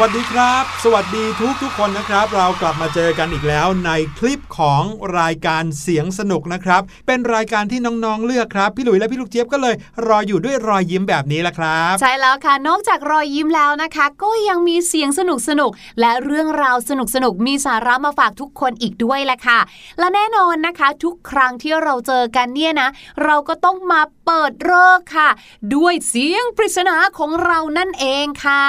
วัสดีครับ สวัสดีทุกทุกคนนะครับ เรากลับมาเจอกันอีกแล้วในคลิปของรายการเสียงสนุกนะครับ เป็นรายการที่น้องๆเลือกครับ พี่หลุยและพี่ลูกเจี๊ยบก็เลยรออยู่ด้วยรอยยิ้มแบบนี้แหละครับ ใช่แล้วค่ะนอกจากรอยยิ้มแล้วนะคะ ก็ยังมีเสียงสนุกสนุกและเรื่องราวสนุกสนุกมีสาระมาฝากทุกคนอีกด้วยแหละค่ะ และแน่นอนนะคะ ทุกครั้งที่เราเจอกันเนี่ยนะ เราก็ต้องมาเปิดเลิกค่ะ ด้วยเสียงปริศนาของเรานั่นเองค่ะ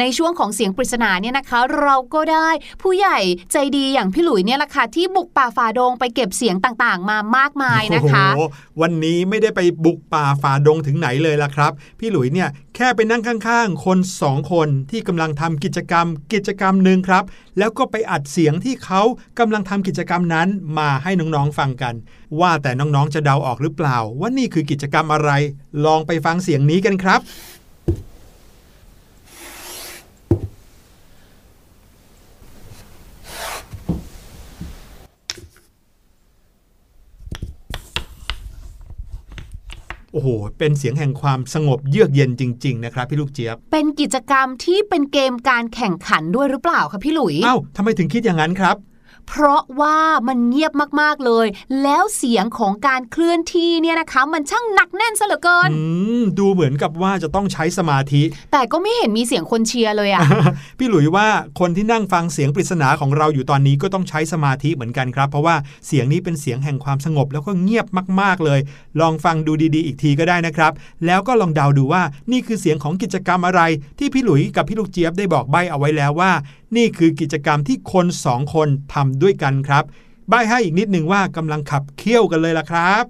ในช่วงของเสียงปริศนาเนี่ยนะคะ เราก็ได้ผู้ใหญ่ใจดีอย่างพี่หลุยเนี่ยแหละค่ะที่บุกป่าฝ่าดงไปเก็บเสียงต่างๆ มามากมายนะคะโอ้โหวันนี้ไม่ได้ไปบุกป่าฝ่าดงถึงไหนเลยล่ะครับ พี่หลุยเนี่ยแค่ไปนั่งข้างๆ คนสองคนที่กำลังทำกิจกรรม กิจกรรมหนึ่งครับ แล้วก็ไปอัดเสียงที่เขากำลังทำกิจกรรมนั้นมาให้น้องๆฟังกัน ว่าแต่น้องๆจะเดาออกหรือเปล่า ว่านี่คือกิจกรรมอะไร ลองไปฟังเสียงนี้กันครับ โอ้โห เป็นเสียงแห่งความสงบเยือกเย็นจริง ๆ นะครับ พี่ลูกเจี๊ยบ เป็นกิจกรรมที่เป็นเกมการแข่งขันด้วยหรือเปล่าคะพี่หลุย เอ้าทำไมถึงคิดอย่างนั้นครับ เพราะว่ามันเงียบมากๆเลย แล้วเสียงของการเคลื่อนที่เนี่ยนะคะ มันช่างหนักแน่นซะเหลือเกินอืมดูเหมือนกับว่าจะต้องใช้สมาธิ แต่ก็ไม่เห็นมีเสียงคนเชียร์เลยอะพี่หลุยว่าคนที่นั่งฟังเสียงปริศนาของเราอยู่ตอนนี้ก็ต้องใช้สมาธิเหมือนกันครับ เพราะว่าเสียงนี้เป็นเสียงแห่งความสงบแล้วก็เงียบมาก ๆเลย ลองฟังดูดีๆ อีกทีก็ได้นะครับ แล้วก็ลองเดาดูว่านี่คือเสียงของกิจกรรมอะไร ที่พี่หลุยกับพี่ลูกเจี๊ยบได้บอกใบ้เอาไว้แล้วว่านี่คือกิจกรรมที่คนสองคนทำด้วยกันครับใบ้ให้อีกนิดนึงว่ากำลังขับเคี่ยวกันเลยล่ะครับ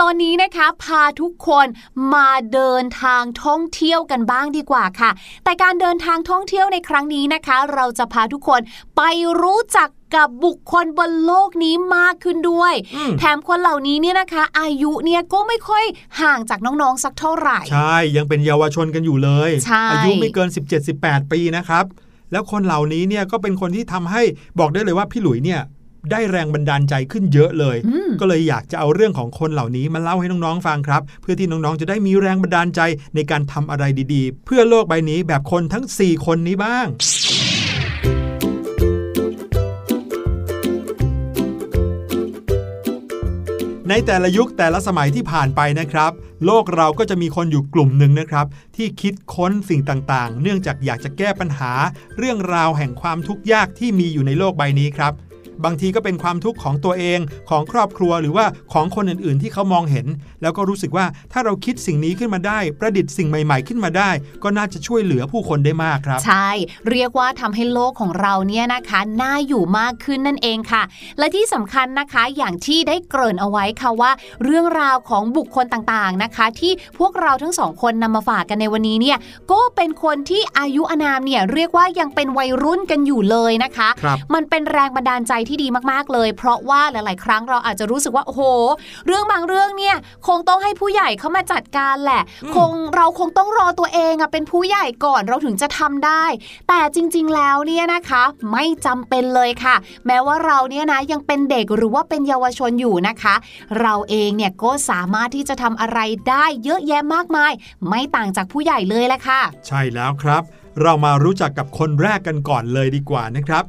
ตอนนี้นะคะพาทุกคนมาเดินทางท่องเที่ยวกันบ้างดีกว่าค่ะ แต่การเดินทางท่องเที่ยวในครั้งนี้นะคะ เราจะพาทุกคนไปรู้จักกับบุคคลบนโลกนี้มากขึ้นด้วยอืมแถมคนเหล่านี้เนี่ยนะคะ อายุเนี่ยก็ไม่ค่อยห่างจากน้องๆสักเท่าไหร่ ใช่ยังเป็นเยาวชนกันอยู่เลยใช่อายุไม่เกิน 17-18 ปีนะครับ แล้วคนเหล่านี้เนี่ยก็เป็นคนที่ทำให้บอกได้เลยว่าพี่หลุยเนี่ยได้แรงบันดาลใจขึ้นเยอะเลยอืมก็เลยอยากจะเอาเรื่องของคนเหล่านี้มาเล่าให้น้องๆฟังครับ เพื่อที่น้องๆจะได้มีแรงบันดาลใจในการทำอะไรดีๆ เพื่อโลกใบนี้แบบคนทั้ง 4 คนนี้บ้างในแต่ละยุคแต่ละสมัยที่ผ่านไปนะครับ โลกเราก็จะมีคนอยู่กลุ่มหนึ่งนะครับ ที่คิดค้นสิ่งต่างๆ เนื่องจากอยากจะแก้ปัญหา เรื่องราวแห่งความทุกข์ยากที่มีอยู่ในโลกใบนี้ครับ บางทีก็เป็นความทุกข์ของตัวเองของครอบครัวหรือว่าของคนอื่นๆ ที่เขามองเห็น แล้วก็รู้สึกว่าถ้าเราคิดสิ่งนี้ขึ้นมาได้ ประดิษฐ์สิ่งใหม่ๆ ขึ้นมาได้ ก็น่าจะช่วยเหลือผู้คนได้มากครับ ใช่ เรียกว่าทำให้โลกของเราเนี่ยนะคะน่าอยู่มากขึ้นนั่นเองค่ะ และที่สำคัญนะคะอย่างที่ได้เกริ่นเอาไว้ค่ะว่า เรื่องราวของบุคคลต่างๆนะคะ ที่พวกเราทั้งสองคนนำมาฝากกันในวันนี้เนี่ยก็เป็นคนที่อายุอานามเนี่ยเรียกว่ายังเป็นวัยรุ่นกันอยู่เลยนะคะครับมันเป็นแรงบันดาลใจที่ดีมากๆเลย เพราะว่าหลาย ๆ ครั้งเราอาจจะรู้สึกว่าโอ้โห เรื่องบางเรื่องเนี่ยคงต้องให้ผู้ใหญ่เข้ามาจัดการแหละอืมคงเราคงต้องรอตัวเองอะเป็นผู้ใหญ่ก่อนเราถึงจะทำได้ แต่จริง ๆ แล้วเนี่ยนะคะ ไม่จำเป็นเลยค่ะ แม้ว่าเราเนี่ยนะยังเป็นเด็กหรือว่าเป็นเยาวชนอยู่นะคะ เราเองเนี่ยก็สามารถที่จะทำอะไรได้เยอะแยะมากมาย ไม่ต่างจากผู้ใหญ่เลยแหละค่ะ ใช่แล้วครับ เรามารู้จักกับคนแรกกันก่อนเลยดีกว่านะครับ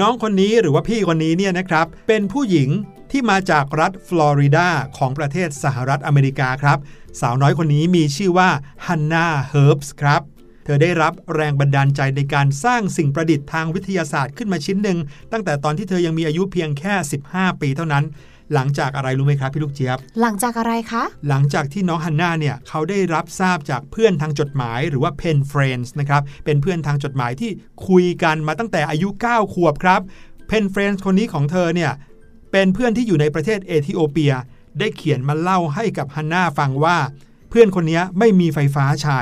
น้องคนนี้หรือว่าพี่คนนี้เนี่ยนะครับ เป็นผู้หญิงที่มาจากรัฐฟลอริดาของประเทศสหรัฐอเมริกาครับ สาวน้อยคนนี้มีชื่อว่าฮันนาเฮิร์บสท์ครับเธอได้รับแรงบันดาลใจในการสร้างสิ่งประดิษฐ์ทางวิทยาศาสตร์ขึ้นมาชิ้นหนึ่ง ตั้งแต่ตอนที่เธอยังมีอายุเพียงแค่ 15 ปีเท่านั้น หลังจากอะไรรู้ไหมครับพี่ลูกเจี๊ยบ หลังจากอะไรคะ หลังจากที่น้องฮันน่าเนี่ยเขาได้รับทราบจากเพื่อนทางจดหมายหรือว่า pen friends นะครับเป็นเพื่อนทางจดหมายที่คุยกันมาตั้งแต่อายุ 9 ขวบครับ pen friends คนนี้ของเธอเนี่ยเป็นเพื่อนที่อยู่ในประเทศเอธิโอเปีย ได้เขียนมาเล่าให้กับฮันน่าฟังว่า เพื่อนคนนี้ไม่มีไฟฟ้าใช้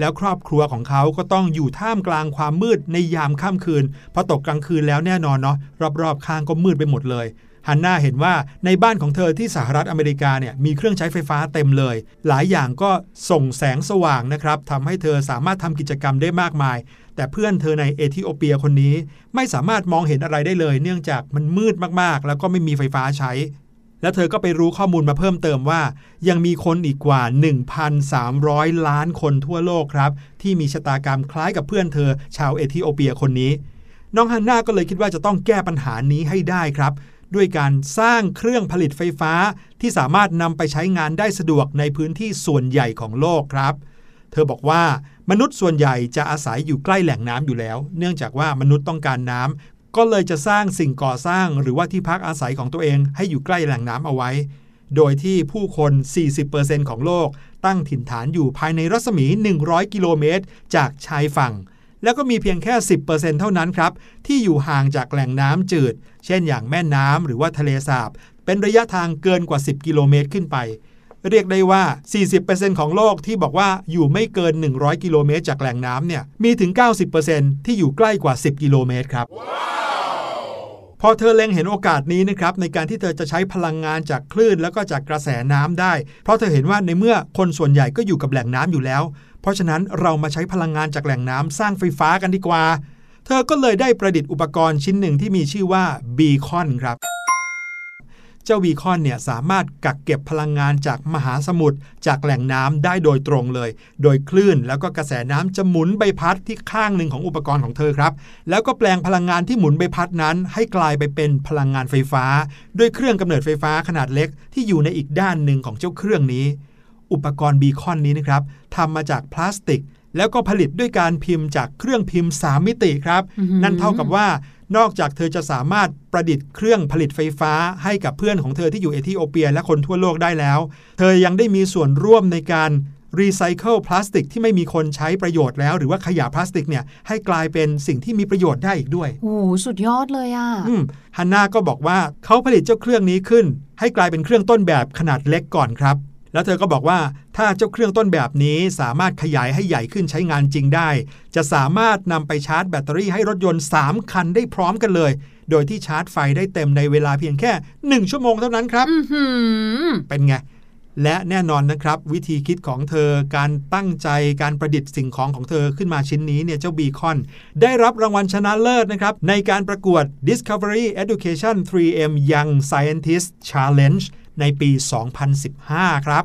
แล้วครอบครัวของเขาก็ต้องอยู่ท่ามกลางความมืดในยามค่ำคืนพอตกกลางคืนแล้วแน่นอนเนาะรอบๆข้างก็มืดไปหมดเลยฮันน่าเห็นว่าในบ้านของเธอที่สหรัฐอเมริกาเนี่ยมีเครื่องใช้ไฟฟ้าเต็มเลย หลายอย่างก็ส่งแสงสว่างนะครับทำให้เธอสามารถทำกิจกรรมได้มากมาย แต่เพื่อนเธอในเอธิโอเปียคนนี้ ไม่สามารถมองเห็นอะไรได้เลย เนื่องจากมันมืดมากๆ แล้วก็ไม่มีไฟฟ้าใช้ แล้วเธอก็ไปรู้ข้อมูลมาเพิ่มเติมว่า ยังมีคนอีกกว่า 1,300 ล้านคนทั่วโลกครับ ที่มีชะตากรรมคล้ายกับเพื่อนเธอ ชาวเอธิโอเปียคนนี้ น้องฮันนาก็เลยคิดว่าจะต้องแก้ปัญหานี้ให้ได้ครับ ด้วยการสร้างเครื่องผลิตไฟฟ้าที่สามารถนำไปใช้งานได้สะดวกในพื้นที่ส่วนใหญ่ของโลกครับ เธอบอกว่ามนุษย์ส่วนใหญ่จะอาศัยอยู่ใกล้แหล่งน้ำอยู่แล้ว เนื่องจากว่ามนุษย์ต้องการน้ำก็เลยจะสร้างสิ่งก่อสร้างหรือว่าที่พักอาศัยของตัวเองให้อยู่ใกล้แหล่งน้ำเอาไว้ โดยที่ผู้คน 40%ของโลกตั้งถิ่นฐานอยู่ภายในรัศมี 100 กิโลเมตร จากชายฝั่ง แล้วก็มีเพียงแค่ 10%เท่านั้นครับ ที่อยู่ห่างจากแหล่งน้ำจืด เช่นอย่างแม่น้ำหรือว่าทะเลสาบ เป็นระยะทางเกินกว่า 10 กิโลเมตรขึ้นไป เรียกได้ว่า 40%ของโลกที่บอกว่าอยู่ไม่เกิน 100 กิโลเมตรจากแหล่งน้ำเนี่ย มีถึง 90%ที่อยู่ใกล้กว่า 10 กิโลเมตรครับพอเธอเล็งเห็นโอกาสนี้นะครับในการที่เธอจะใช้พลังงานจากคลื่นแล้วก็จากกระแสน้ำได้ เพราะเธอเห็นว่าในเมื่อคนส่วนใหญ่ก็อยู่กับแหล่งน้ำอยู่แล้ว เพราะฉะนั้นเรามาใช้พลังงานจากแหล่งน้ำสร้างไฟฟ้ากันดีกว่า เธอก็เลยได้ประดิษฐ์อุปกรณ์ชิ้นหนึ่งที่มีชื่อว่าบีคอนครับ เจ้าบีคอนเนี่ยสามารถกักเก็บพลังงานจากมหาสมุทรจากแหล่งน้ำได้โดยตรงเลย โดยคลื่นแล้วก็กระแสน้ำจะหมุนใบพัดที่ข้างหนึ่งของอุปกรณ์ของเธอครับ แล้วก็แปลงพลังงานที่หมุนใบพัดนั้น ให้กลายไปเป็นพลังงานไฟฟ้า ด้วยเครื่องกำเนิดไฟฟ้าขนาดเล็กที่อยู่ในอีกด้านหนึ่งของเจ้าเครื่องนี้ อุปกรณ์บีคอนนี้นะครับทำมาจากพลาสติก แล้วก็ผลิตด้วยการพิมพ์จากเครื่องพิมพ์ 3 มิติครับอื้อหือนั่นเท่ากับว่านอกจากเธอจะสามารถประดิษฐ์เครื่องผลิตไฟฟ้าให้กับเพื่อนของเธอที่อยู่เอธิโอเปียและคนทั่วโลกได้แล้ว เธอยังได้มีส่วนร่วมในการรีไซเคิลพลาสติกที่ไม่มีคนใช้ประโยชน์แล้ว หรือว่าขยะพลาสติกเนี่ยให้กลายเป็นสิ่งที่มีประโยชน์ได้อีกด้วย โอ้โหสุดยอดเลยอะอืมฮันนาก็บอกว่าเขาผลิตเจ้าเครื่องนี้ขึ้น ให้กลายเป็นเครื่องต้นแบบขนาดเล็กก่อนครับ แล้วเธอก็บอกว่าถ้าเจ้าเครื่องต้นแบบนี้สามารถขยายให้ใหญ่ขึ้นใช้งานจริงได้ จะสามารถนำไปชาร์จแบตเตอรี่ให้รถยนต์ 3 คันได้พร้อมกันเลย โดยที่ชาร์จไฟได้เต็มในเวลาเพียงแค่ 1 ชั่วโมงเท่านั้นครับอือหือเป็นไง และแน่นอนนะครับ วิธีคิดของเธอการตั้งใจการประดิษฐ์สิ่งของของเธอขึ้นมาชิ้นนี้เนี่ยเจ้าบีคอน ได้รับรางวัลชนะเลิศนะครับ ในการประกวด Discovery Education 3M Young Scientist Challenge ในปี 2015 ครับ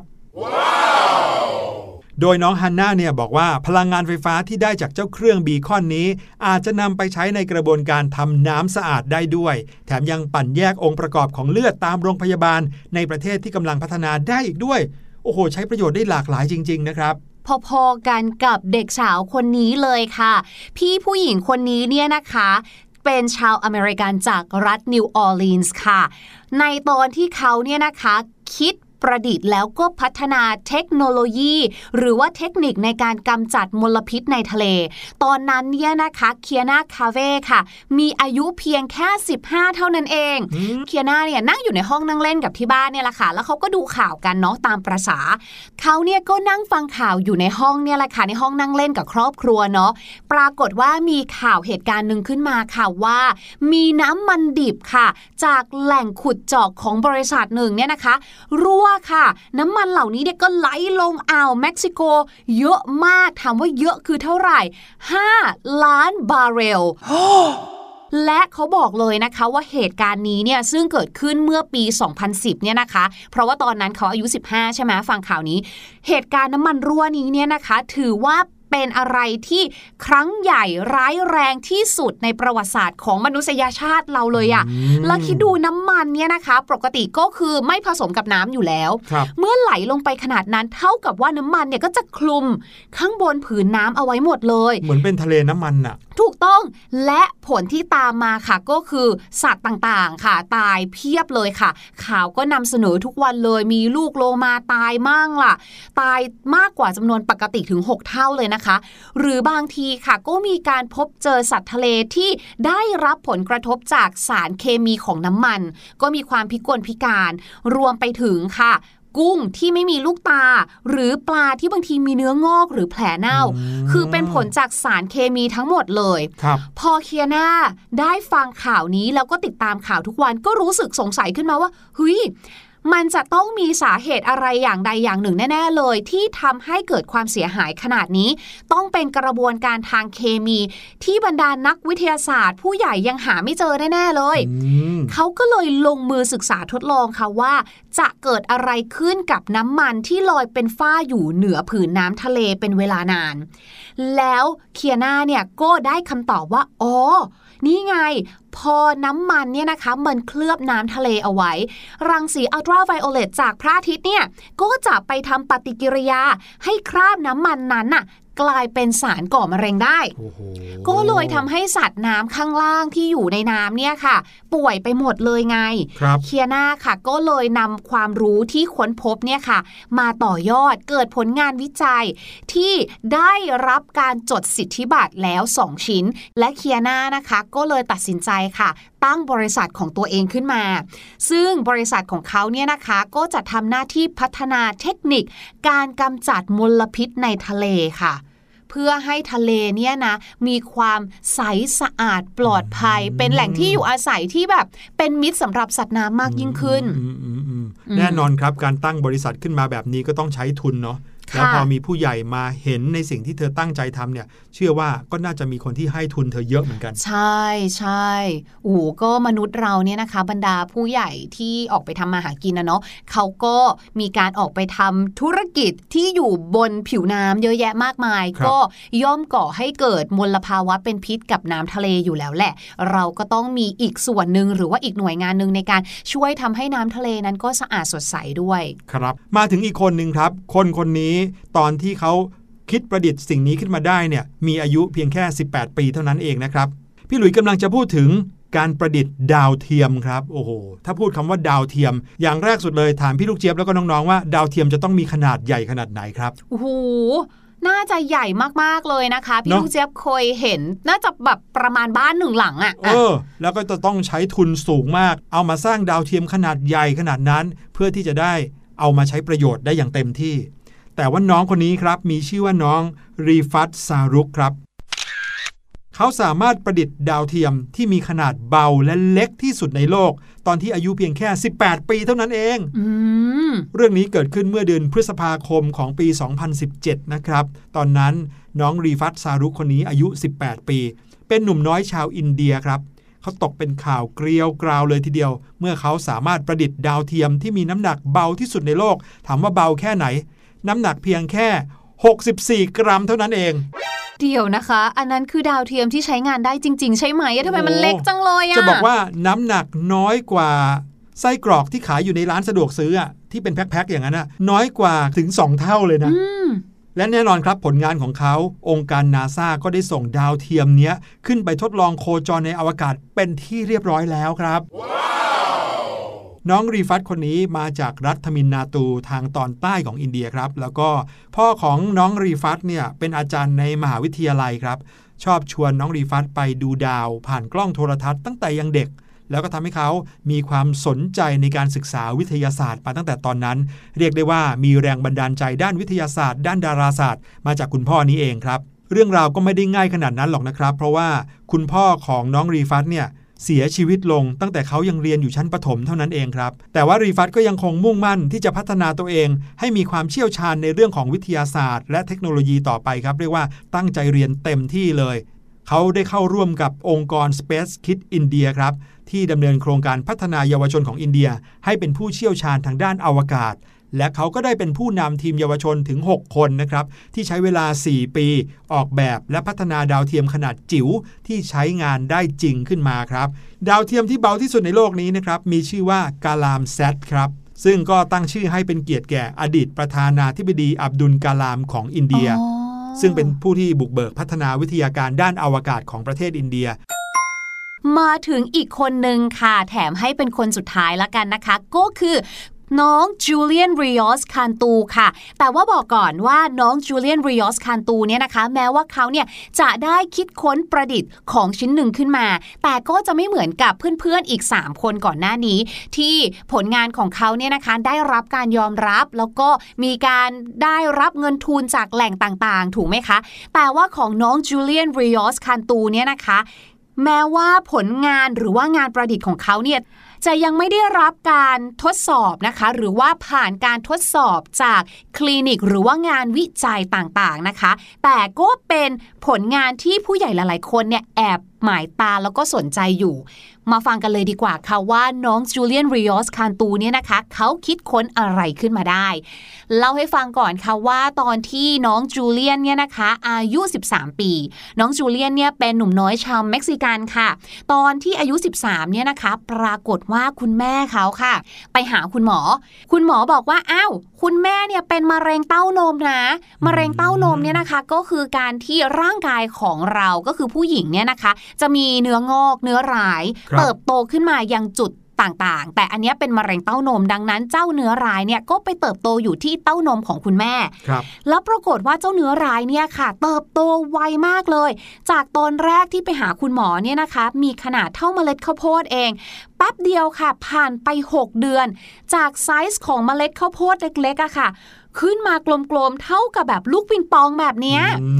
โดยน้องฮันน่าเนี่ยบอกว่าพลังงานไฟฟ้าที่ได้จากเจ้าเครื่องบีคอนนี้ อาจจะนำไปใช้ในกระบวนการทำน้ำสะอาดได้ด้วย แถมยังปั่นแยกองค์ประกอบของเลือดตามโรงพยาบาล ในประเทศที่กำลังพัฒนาได้อีกด้วย โอ้โห ใช้ประโยชน์ได้หลากหลายจริง ๆ นะครับพอๆกันกับเด็กสาวคนนี้เลยค่ะ พี่ผู้หญิงคนนี้เนี่ยนะคะ เป็นชาวอเมริกันจากรัฐนิวออร์ลีนส์ค่ะ ในตอนที่เขาเนี่ยนะคะคิด ประดิษฐ์แล้วก็พัฒนาเทคโนโลยี หรือว่าเทคนิคในการกำจัดมลพิษในทะเล ตอนนั้นเนี่ยนะคะเคียนาคาเว่ค่ะ มีอายุเพียงแค่ 15 เท่านั้นเองเคียนาเนี่ยนั่งอยู่ในห้องนั่งเล่นกับที่บ้านเนี่ยแหละค่ะ แล้วเขาก็ดูข่าวกันเนาะตามประษาเขาเนี่ยก็นั่งฟังข่าวอยู่ในห้องเนี่ยแหละค่ะในห้องนั่งเล่นกับครอบครัวเนาะปรากฏว่ามีข่าวเหตุการณ์หนึ่งขึ้นมาค่ะว่า มีน้ำมันดิบค่ะ จากแหล่งขุดเจาะของบริษัทหนึ่งเนี่ยนะคะรั่วค่ะ น้ำมันเหล่านี้เนี่ยก็ไหลลงอ่าวเม็กซิโก เยอะมากถามว่าเยอะคือเท่าไหร่ 5 ล้านบาร์เรลและเขาบอกเลยนะคะว่าเหตุการณ์นี้เนี่ยซึ่งเกิดขึ้นเมื่อปี 2010 เนี่ยนะคะ เพราะว่าตอนนั้นเขาอายุ 15 ใช่ไหมฟังข่าวนี้ เหตุการณ์น้ำมันรั่วนี้เนี่ยนะคะ ถือว่า เป็นอะไรที่ครั้งใหญ่ร้ายแรงที่สุดในประวัติศาสตร์ของมนุษยชาติเราเลยอะ่ะอืมแล้วคิดดูน้ำมันเนี่ยนะคะ ปกติก็คือไม่ผสมกับน้ำอยู่แล้วครับเมื่อไหลลงไปขนาดนั้นเท่ากับว่าน้ำมันเนี่ยก็จะคลุมข้างบนผืนน้ำเอาไว้หมดเลย เหมือนเป็นทะเลน้ำมันน่ะถูกต้องและผลที่ตามมาค่ะก็คือสัตว์ต่างๆค่ะ ตายเพียบเลยค่ะ ข่าวก็นำเสนอทุกวันเลย มีลูกโลมาตายมั่งล่ะ ตายมากกว่าจำนวนปกติถึง 6 เท่าเลยนะคะ หรือบางทีค่ะก็มีการพบเจอสัตว์ทะเลที่ได้รับผลกระทบจากสารเคมีของน้ำมัน ก็มีความพิกลพิการรวมไปถึงค่ะ กุ้งที่ไม่มีลูกตา หรือปลาที่บางทีมีเนื้องอกหรือแผลเน่าอืมคือเป็นผลจากสารเคมีทั้งหมดเลยครับพอเคียนาได้ฟังข่าวนี้แล้วก็ติดตามข่าวทุกวันก็รู้สึกสงสัยขึ้นมาว่าเฮ้ย มันจะต้องมีสาเหตุอะไรอย่างใดอย่างหนึ่งแน่ ๆ เลย ที่ทำให้เกิดความเสียหายขนาดนี้ ต้องเป็นกระบวนการทางเคมี ที่บรรดานักวิทยาศาสตร์ ผู้ใหญ่ยังหาไม่เจอแน่ ๆ เลยอืมเขาก็เลยลงมือศึกษาทดลองค่ะว่า จะเกิดอะไรขึ้นกับน้ำมันที่ลอยเป็นฝ้าอยู่เหนือผืนน้ำทะเลเป็นเวลานาน แล้วเคียนาเนี่ยก็ได้คำตอบว่าอ๋อ นี่ไง พอน้ำมันเนี่ยนะคะ มันเคลือบน้ำทะเลเอาไว้ รังสีอัลตราไวโอเลตจากพระอาทิตย์เนี่ย ก็จะไปทำปฏิกิริยาให้คราบน้ำมันนั้นน่ะ กลายเป็นสารก่อมะเร็งได้โอ้โหก็เลยทำให้สัตว์น้ำข้างล่างที่อยู่ในน้ำเนี่ยค่ะ ป่วยไปหมดเลยไงครับเคียนาค่ะ ก็เลยนำความรู้ที่ค้นพบเนี่ยค่ะ มาต่อยอดเกิดผลงานวิจัย ที่ได้รับการจดสิทธิบัตรแล้ว 2 ชิ้น และเคียนานะคะ ก็เลยตัดสินใจค่ะ ตั้งบริษัทของตัวเองขึ้นมา ซึ่งบริษัทของเขาเนี่ยนะคะก็จะทำหน้าที่พัฒนาเทคนิค การกำจัดมลพิษในทะเลค่ะเพื่อให้ทะเลเนี่ยนะมีความใสสะอาดปลอดภัย เป็นแหล่งที่อยู่อาศัยที่แบบ เป็นมิตรสำหรับสัตว์น้ำมากยิ่งขึ้น แน่นอนครับการตั้งบริษัทขึ้นมาแบบนี้ก็ต้องใช้ทุนเนาะ แล้วพอมีผู้ใหญ่มาเห็นในสิ่งที่เธอตั้งใจทำเนี่ย เชื่อว่าก็น่าจะมีคนที่ให้ทุนเธอเยอะเหมือนกัน ใช่ใช่โอ้โหก็มนุษย์เราเนี่ยนะคะ บรรดาผู้ใหญ่ที่ออกไปทำมาหากินนะเนาะเขาก็มีการออกไปทำธุรกิจที่อยู่บนผิวน้ำเยอะแยะมากมาย ครับ ก็ย่อมก่อให้เกิดมลภาวะเป็นพิษกับน้ำทะเลอยู่แล้วแหละ เราก็ต้องมีอีกส่วนหนึ่งหรือว่าอีกหน่วยงานหนึ่งในการช่วยทำให้น้ำทะเลนั้นก็สะอาดสดใสด้วย ครับ มาถึงอีกคนหนึ่งครับ คนคนนี้ตอนที่เขาคิดประดิษฐ์สิ่งนี้ขึ้นมาได้เนี่ยมีอายุเพียงแค่ 18 ปีเท่านั้นเองนะครับ พี่หลุยส์กำลังจะพูดถึงการประดิษฐ์ดาวเทียมครับโอ้โหถ้าพูดคำว่าดาวเทียม อย่างแรกสุดเลยถามพี่ลูกเจี๊ยบแล้วก็น้องๆว่าดาวเทียมจะต้องมีขนาดใหญ่ขนาดไหนครับโอ้โหน่าจะใหญ่มากๆเลยนะคะ พี่เนอะลูกเจี๊ยบเคยเห็น น่าจะแบบประมาณบ้านหนึ่งหลังอะเออ แล้วก็จะต้องใช้ทุนสูงมาก เอามาสร้างดาวเทียมขนาดใหญ่ขนาดนั้น เพื่อที่จะได้เอามาใช้ประโยชน์ได้อย่างเต็มที่ แต่ว่าน้องคนนี้ครับมีชื่อว่าน้องรีฟัตชารุกครับ เขาสามารถประดิษฐ์ดาวเทียมที่มีขนาดเบาและเล็กที่สุดในโลก ตอนที่อายุเพียงแค่ 18 ปีเท่านั้นเองอืมเรื่องนี้เกิดขึ้นเมื่อเดือนพฤษภาคมของปี 2017 นะครับ ตอนนั้นน้องรีฟัตชารุกคนนี้อายุ 18 ปี เป็นหนุ่มน้อยชาวอินเดียครับเขาตกเป็นข่าวเกลียวกราวเลยทีเดียว เมื่อเขาสามารถประดิษฐ์ดาวเทียมที่มีน้ำหนักเบาที่สุดในโลก ถามว่าเบาแค่ไหน น้ำหนักเพียงแค่ 64 กรัมเท่านั้นเอง เดี๋ยวนะคะ อันนั้นคือดาวเทียมที่ใช้งานได้จริง ๆ ใช่ไหมอะทำไมมันเล็กจังเลยอะจะบอกว่าน้ำหนักน้อยกว่าไส้กรอกที่ขายอยู่ในร้านสะดวกซื้ออะที่เป็นแพ็คๆอย่างนั้นอะน้อยกว่าถึง 2 เท่าเลยนะ อืม และแน่นอนครับผลงานของเขา องค์การนาซาก็ได้ส่งดาวเทียมเนี้ย ขึ้นไปทดลองโคจรในอวกาศเป็นที่เรียบร้อยแล้วครับ น้องรีฟัตคนนี้มาจากรัฐทมินนาตูทางตอนใต้ของอินเดียครับ แล้วก็พ่อของน้องรีฟัตเนี่ยเป็นอาจารย์ในมหาวิทยาลัยครับ ชอบชวนน้องรีฟัตไปดูดาว ผ่านกล้องโทรทัศน์ตั้งแต่ยังเด็ก แล้วก็ทำให้เขามีความสนใจในการศึกษาวิทยาศาสตร์มาตั้งแต่ตอนนั้น เรียกได้ว่ามีแรงบันดาลใจด้านวิทยาศาสตร์ ด้านดาราศาสตร์ มาจากคุณพ่อนี้เองครับ เรื่องราวก็ไม่ได้ง่ายขนาดนั้นหรอกนะครับ เพราะว่าคุณพ่อของน้องรีฟัตเนี่ย เสียชีวิตลงตั้งแต่เขายังเรียนอยู่ชั้นประถมเท่านั้นเองครับ แต่ว่ารีฟัตก็ยังคงมุ่งมั่นที่จะพัฒนาตัวเอง ให้มีความเชี่ยวชาญในเรื่องของวิทยาศาสตร์ และเทคโนโลยีต่อไปครับเรียกว่าตั้งใจเรียนเต็มที่เลย เขาได้เข้าร่วมกับองค์กร Space Kid India ครับที่ดำเนินโครงการพัฒนาเยาวชนของอินเดีย ให้เป็นผู้เชี่ยวชาญทางด้านอวกาศ และเขาก็ได้เป็นผู้นำทีมเยาวชนถึง 6 คนนะครับที่ใช้เวลา 4 ปี ออกแบบและพัฒนาดาวเทียมขนาดจิ๋วที่ใช้งานได้จริงขึ้นมาครับ ดาวเทียมที่เบาที่สุดในโลกนี้นะครับมีชื่อว่ากาลามแซดครับซึ่งก็ตั้งชื่อให้เป็นเกียรติแก่อดีตประธานาธิบดีอับดุลกาลามของอินเดียอ๋อซึ่งเป็นผู้ที่บุกเบิกพัฒนาวิทยาการด้านอวกาศของประเทศอินเดีย มาถึงอีกคนหนึ่งค่ะ แถมให้เป็นคนสุดท้ายละกันนะคะ ก็คือ น้องจูเลียนริออสคานตูค่ะ แต่ว่าบอกก่อนว่าน้องจูเลียนริออสคานตูเนี่ยนะคะ แม้ว่าเขาเนี่ยจะได้คิดค้นประดิษฐ์ของชิ้นหนึ่งขึ้นมา แต่ก็จะไม่เหมือนกับเพื่อนๆอีก 3 คนก่อนหน้านี้ ที่ผลงานของเขาเนี่ยนะคะได้รับการยอมรับแล้วก็มีการได้รับเงินทุนจากแหล่งต่างๆ ถูกไหมคะ แต่ว่าของน้องจูเลียนริออสคานตูเนี่ยนะคะแม้ว่าผลงานหรือว่างานประดิษฐ์ของเขาเนี่ย จะยังไม่ได้รับการทดสอบนะคะ หรือว่าผ่านการทดสอบจากคลินิกหรือว่างานวิจัยต่างๆนะคะ แต่ก็เป็นผลงานที่ผู้ใหญ่หลายๆคนเนี่ยแอบ หมายตาแล้วก็สนใจอยู่ มาฟังกันเลยดีกว่าค่ะว่าน้องจูเลียนริออสคานตูเนี่ยนะคะเขาคิดค้นอะไรขึ้นมาได้ เล่าให้ฟังก่อนค่ะว่าตอนที่น้องจูเลียนเนี่ยนะคะ อายุ 13 ปี น้องจูเลียนเนี่ยเป็นหนุ่มน้อยชาวเม็กซิกันค่ะ ตอนที่อายุ 13เนี่ยนะคะ ปรากฏว่าคุณแม่เขาค่ะ ไปหาคุณหมอ คุณหมอบอกว่าอ้าวคุณแม่เนี่ยเป็นมะเร็งเต้านมนะมะเร็งเต้านมเนี่ยนะคะก็คือการที่ร่างกายของเราก็คือผู้หญิงเนี่ยนะคะจะมีเนื้องอกเนื้อร้ายครับเติบโตขึ้นมายังจุดต่างๆ แต่อันเนี้ยเป็นมะเร็งเต้านมดังนั้น เจ้าเนื้อร้ายเนี่ยก็ไปเติบโตอยู่ที่เต้านมของคุณแม่ครับแล้วปรากฏว่าเจ้าเนื้อร้ายเนี่ยค่ะ เติบโตไวมากเลย จากตอนแรกที่ไปหาคุณหมอเนี่ยนะคะ มีขนาดเท่าเมล็ดข้าวโพดเองแป๊บเดียวค่ะ ผ่านไป 6 เดือน จากไซส์ของเมล็ดข้าวโพดเล็กๆอะค่ะ ขึ้นมากลมๆเท่ากับแบบลูกปิงปองแบบเนี้ยอื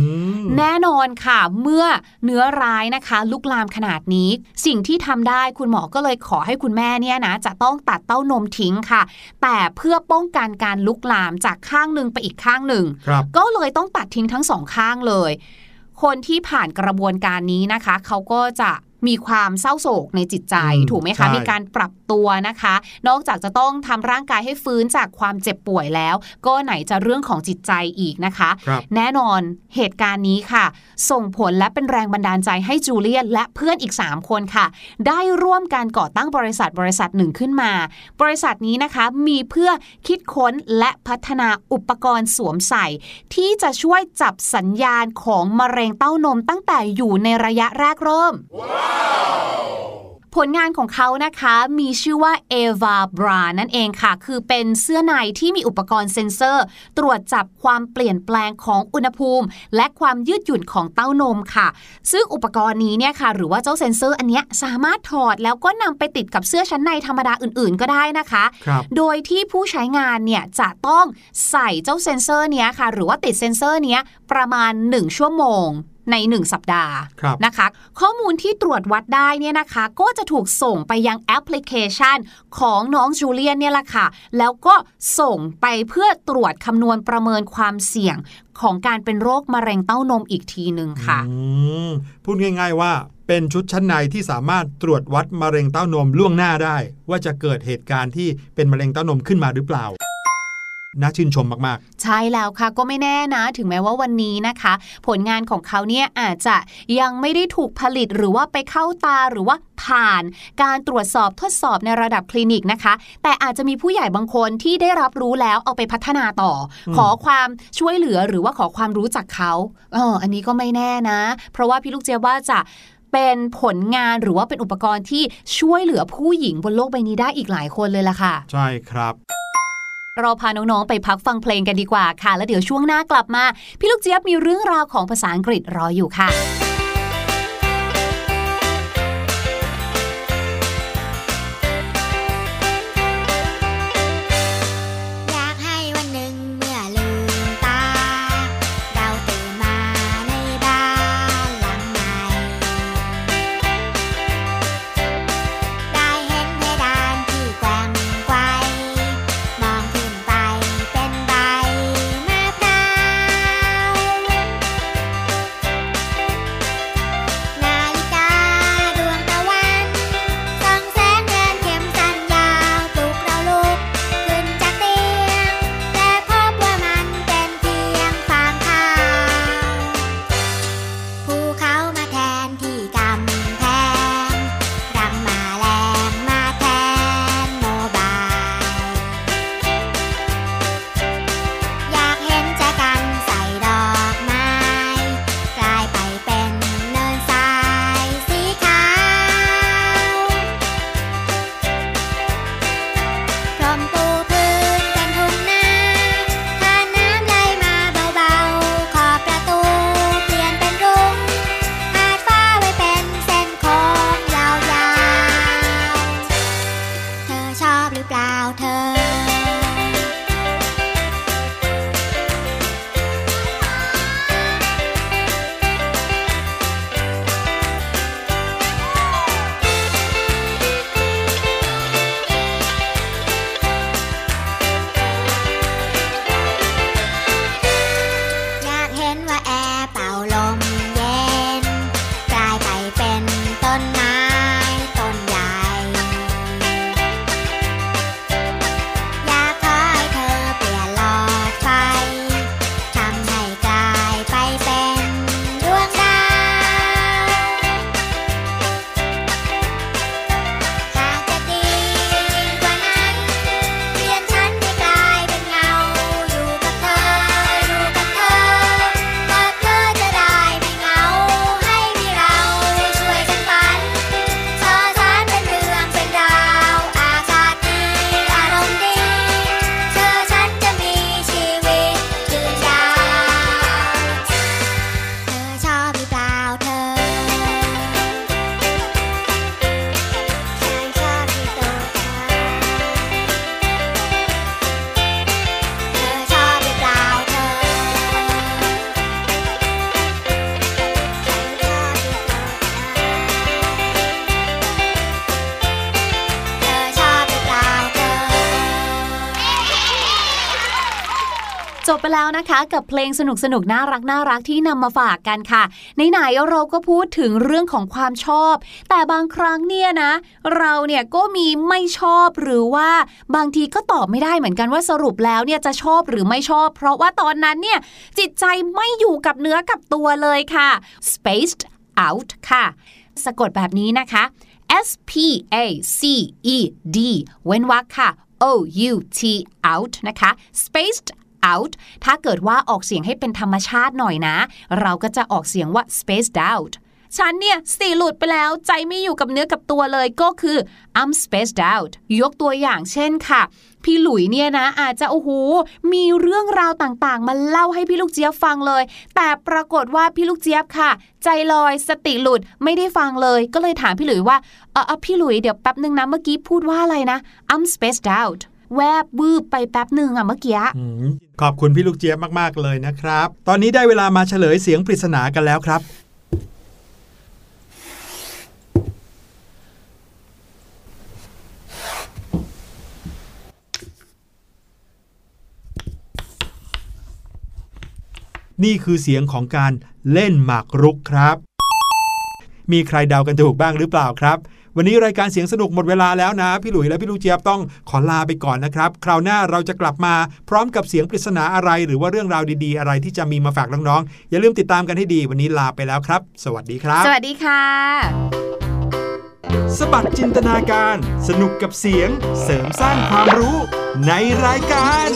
มแน่นอนค่ะ เมื่อเนื้อร้ายนะคะ ลุกลามขนาดนี้ สิ่งที่ทำได้คุณหมอก็เลยขอให้คุณแม่เนี่ยนะ จะต้องตัดเต้านมทิ้งค่ะ แต่เพื่อป้องกันการลุกลามจากข้างหนึ่งไปอีกข้างหนึ่งครับก็เลยต้องตัดทิ้งทั้งสองข้างเลย คนที่ผ่านกระบวนการนี้นะคะ เขาก็จะมีความเศร้าโศกในจิตใจอืมถูกไหมใช่คะ มีการปรับตัวนะคะ นอกจากจะต้องทำร่างกายให้ฟื้นจากความเจ็บป่วยแล้ว ก็ไหนจะเรื่องของจิตใจอีกนะคะครับแน่นอนเหตุการณ์นี้ค่ะ ส่งผลและเป็นแรงบันดาลใจให้จูเลียนและเพื่อนอีก 3 คนค่ะ ได้ร่วมการก่อตั้งบริษัทบริษัทหนึ่งขึ้นมา บริษัทนี้นะคะมีเพื่อคิดค้นและพัฒนาอุปกรณ์สวมใส่ ที่จะช่วยจับสัญญาณของมะเร็งเต้านมตั้งแต่อยู่ในระยะแรกเริ่ม ผลงานของเขานะคะมีชื่อว่า Eva Bra นั่นเองค่ะ คือเป็นเสื้อในที่มีอุปกรณ์เซ็นเซอร์ ตรวจจับความเปลี่ยนแปลงของอุณหภูมิ และความยืดหยุ่นของเต้านมค่ะ ซึ่งอุปกรณ์นี้เนี่ยค่ะ หรือว่าเจ้าเซ็นเซอร์อันเนี้ยสามารถถอดแล้วก็นำไปติดกับเสื้อชั้นในธรรมดาอื่นๆ ก็ได้นะคะ โดยที่ผู้ใช้งานเนี่ยจะต้องใส่เจ้าเซ็นเซอร์เนี้ยค่ะ หรือว่าติดเซ็นเซอร์เนี้ยประมาณ 1 ชั่วโมง ใน 1 สัปดาห์ครับนะคะ ข้อมูลที่ตรวจวัดได้เนี่ยนะคะ ก็จะถูกส่งไปยังแอปพลิเคชันของน้องจูเลียนเนี่ยแหละค่ะ แล้วก็ส่งไปเพื่อตรวจคำนวณประเมินความเสี่ยงของการเป็นโรคมะเร็งเต้านมอีกทีหนึ่งค่ะอืมพูดง่าย ๆว่าเป็นชุดชั้นในที่สามารถตรวจวัดมะเร็งเต้านมล่วงหน้าได้ ว่าจะเกิดเหตุการณ์ที่เป็นมะเร็งเต้านมขึ้นมาหรือเปล่า น่าชื่นชมมากใช่แล้วค่ะก็ไม่แน่นะ ถึงแม้ว่าวันนี้นะคะ ผลงานของเขาเนี่ยอาจจะยังไม่ได้ถูกผลิตหรือว่าไปเข้าตาหรือว่าผ่านการตรวจสอบทดสอบในระดับคลินิกนะคะ แต่อาจจะมีผู้ใหญ่บางคนที่ได้รับรู้แล้วเอาไปพัฒนาต่ออมขอความช่วยเหลือหรือว่าขอความรู้จากเขาเอออันนี้ก็ไม่แน่นะ เพราะว่าพี่ลูกเจี๊ยบว่าจะเป็นผลงานหรือว่าเป็นอุปกรณ์ที่ช่วยเหลือผู้หญิงบนโลกใบนี้ได้อีกหลายคนเลยล่ะค่ะๆใช่ครับ เราพาน้อง ๆ ไปพักฟังเพลงกันดีกว่าค่ะ แล้วเดี๋ยวช่วงหน้ากลับมา พี่ลูกเจี๊ยบมีเรื่องราวของภาษาอังกฤษรออยู่ค่ะ นะคะ กับเพลงสนุกสนุกน่ารักน่ารักที่นำมาฝากกันค่ะไหนๆเราก็พูดถึงเรื่องของความชอบ แต่บางครั้งเนี่ยนะ เราเนี่ยก็มีไม่ชอบหรือว่าบางทีก็ตอบไม่ได้เหมือนกันว่าสรุปแล้วเนี่ยจะชอบหรือไม่ชอบ เพราะว่าตอนนั้นเนี่ยจิตใจไม่อยู่กับเนื้อกับตัวเลยค่ะ spaced out ค่ะ สะกดแบบนี้นะคะ S P A C E D เว้นวรรคค่ะ O U T out นะคะ spaced out ถ้าเกิดว่าออกเสียงให้เป็นธรรมชาติหน่อยนะ เราก็จะออกเสียงว่า spaced out ฉันเนี่ยสติหลุดไปแล้วใจไม่อยู่กับเนื้อกับตัวเลยก็คือ I'm spaced out ยกตัวอย่างเช่นค่ะ พี่หลุยเนี่ยนะอาจจะโอ้โหมีเรื่องราวต่างๆ มาเล่าให้พี่ลูกเจี๊ยบฟังเลย แต่ปรากฏว่าพี่ลูกเจี๊ยบค่ะ ใจลอยสติหลุดไม่ได้ฟังเลย ก็เลยถามพี่หลุยว่าเออเออพี่หลุยเดี๋ยวแป๊บนึงนะเมื่อกี้พูดว่าอะไรนะ I'm spaced out แวบวืบไปแป๊บหนึ่งอะเมื่อกี้ขอบคุณพี่ลูกเจี๊ยบมาก ๆ เลยนะครับ ตอนนี้ได้เวลามาเฉลยเสียงปริศนากันแล้วครับ นี่คือเสียงของการเล่นหมากรุกครับ มีใครเดากันถูกบ้างหรือเปล่าครับ วันนี้รายการเสียงสนุกหมดเวลาแล้วนะ พี่หลุยและพี่ลูกเจี๊ยบต้องขอลาไปก่อนนะครับ คราวหน้าเราจะกลับมาพร้อมกับเสียงปริศนาอะไร หรือว่าเรื่องราวดีๆ อะไรที่จะมีมาฝากน้องๆ อย่าลืมติดตามกันให้ดี วันนี้ลาไปแล้วครับ สวัสดีครับ สวัสดีค่ะ สบัดจินตนาการ สนุกกับเสียง เสริมสร้างความรู้ในรายการ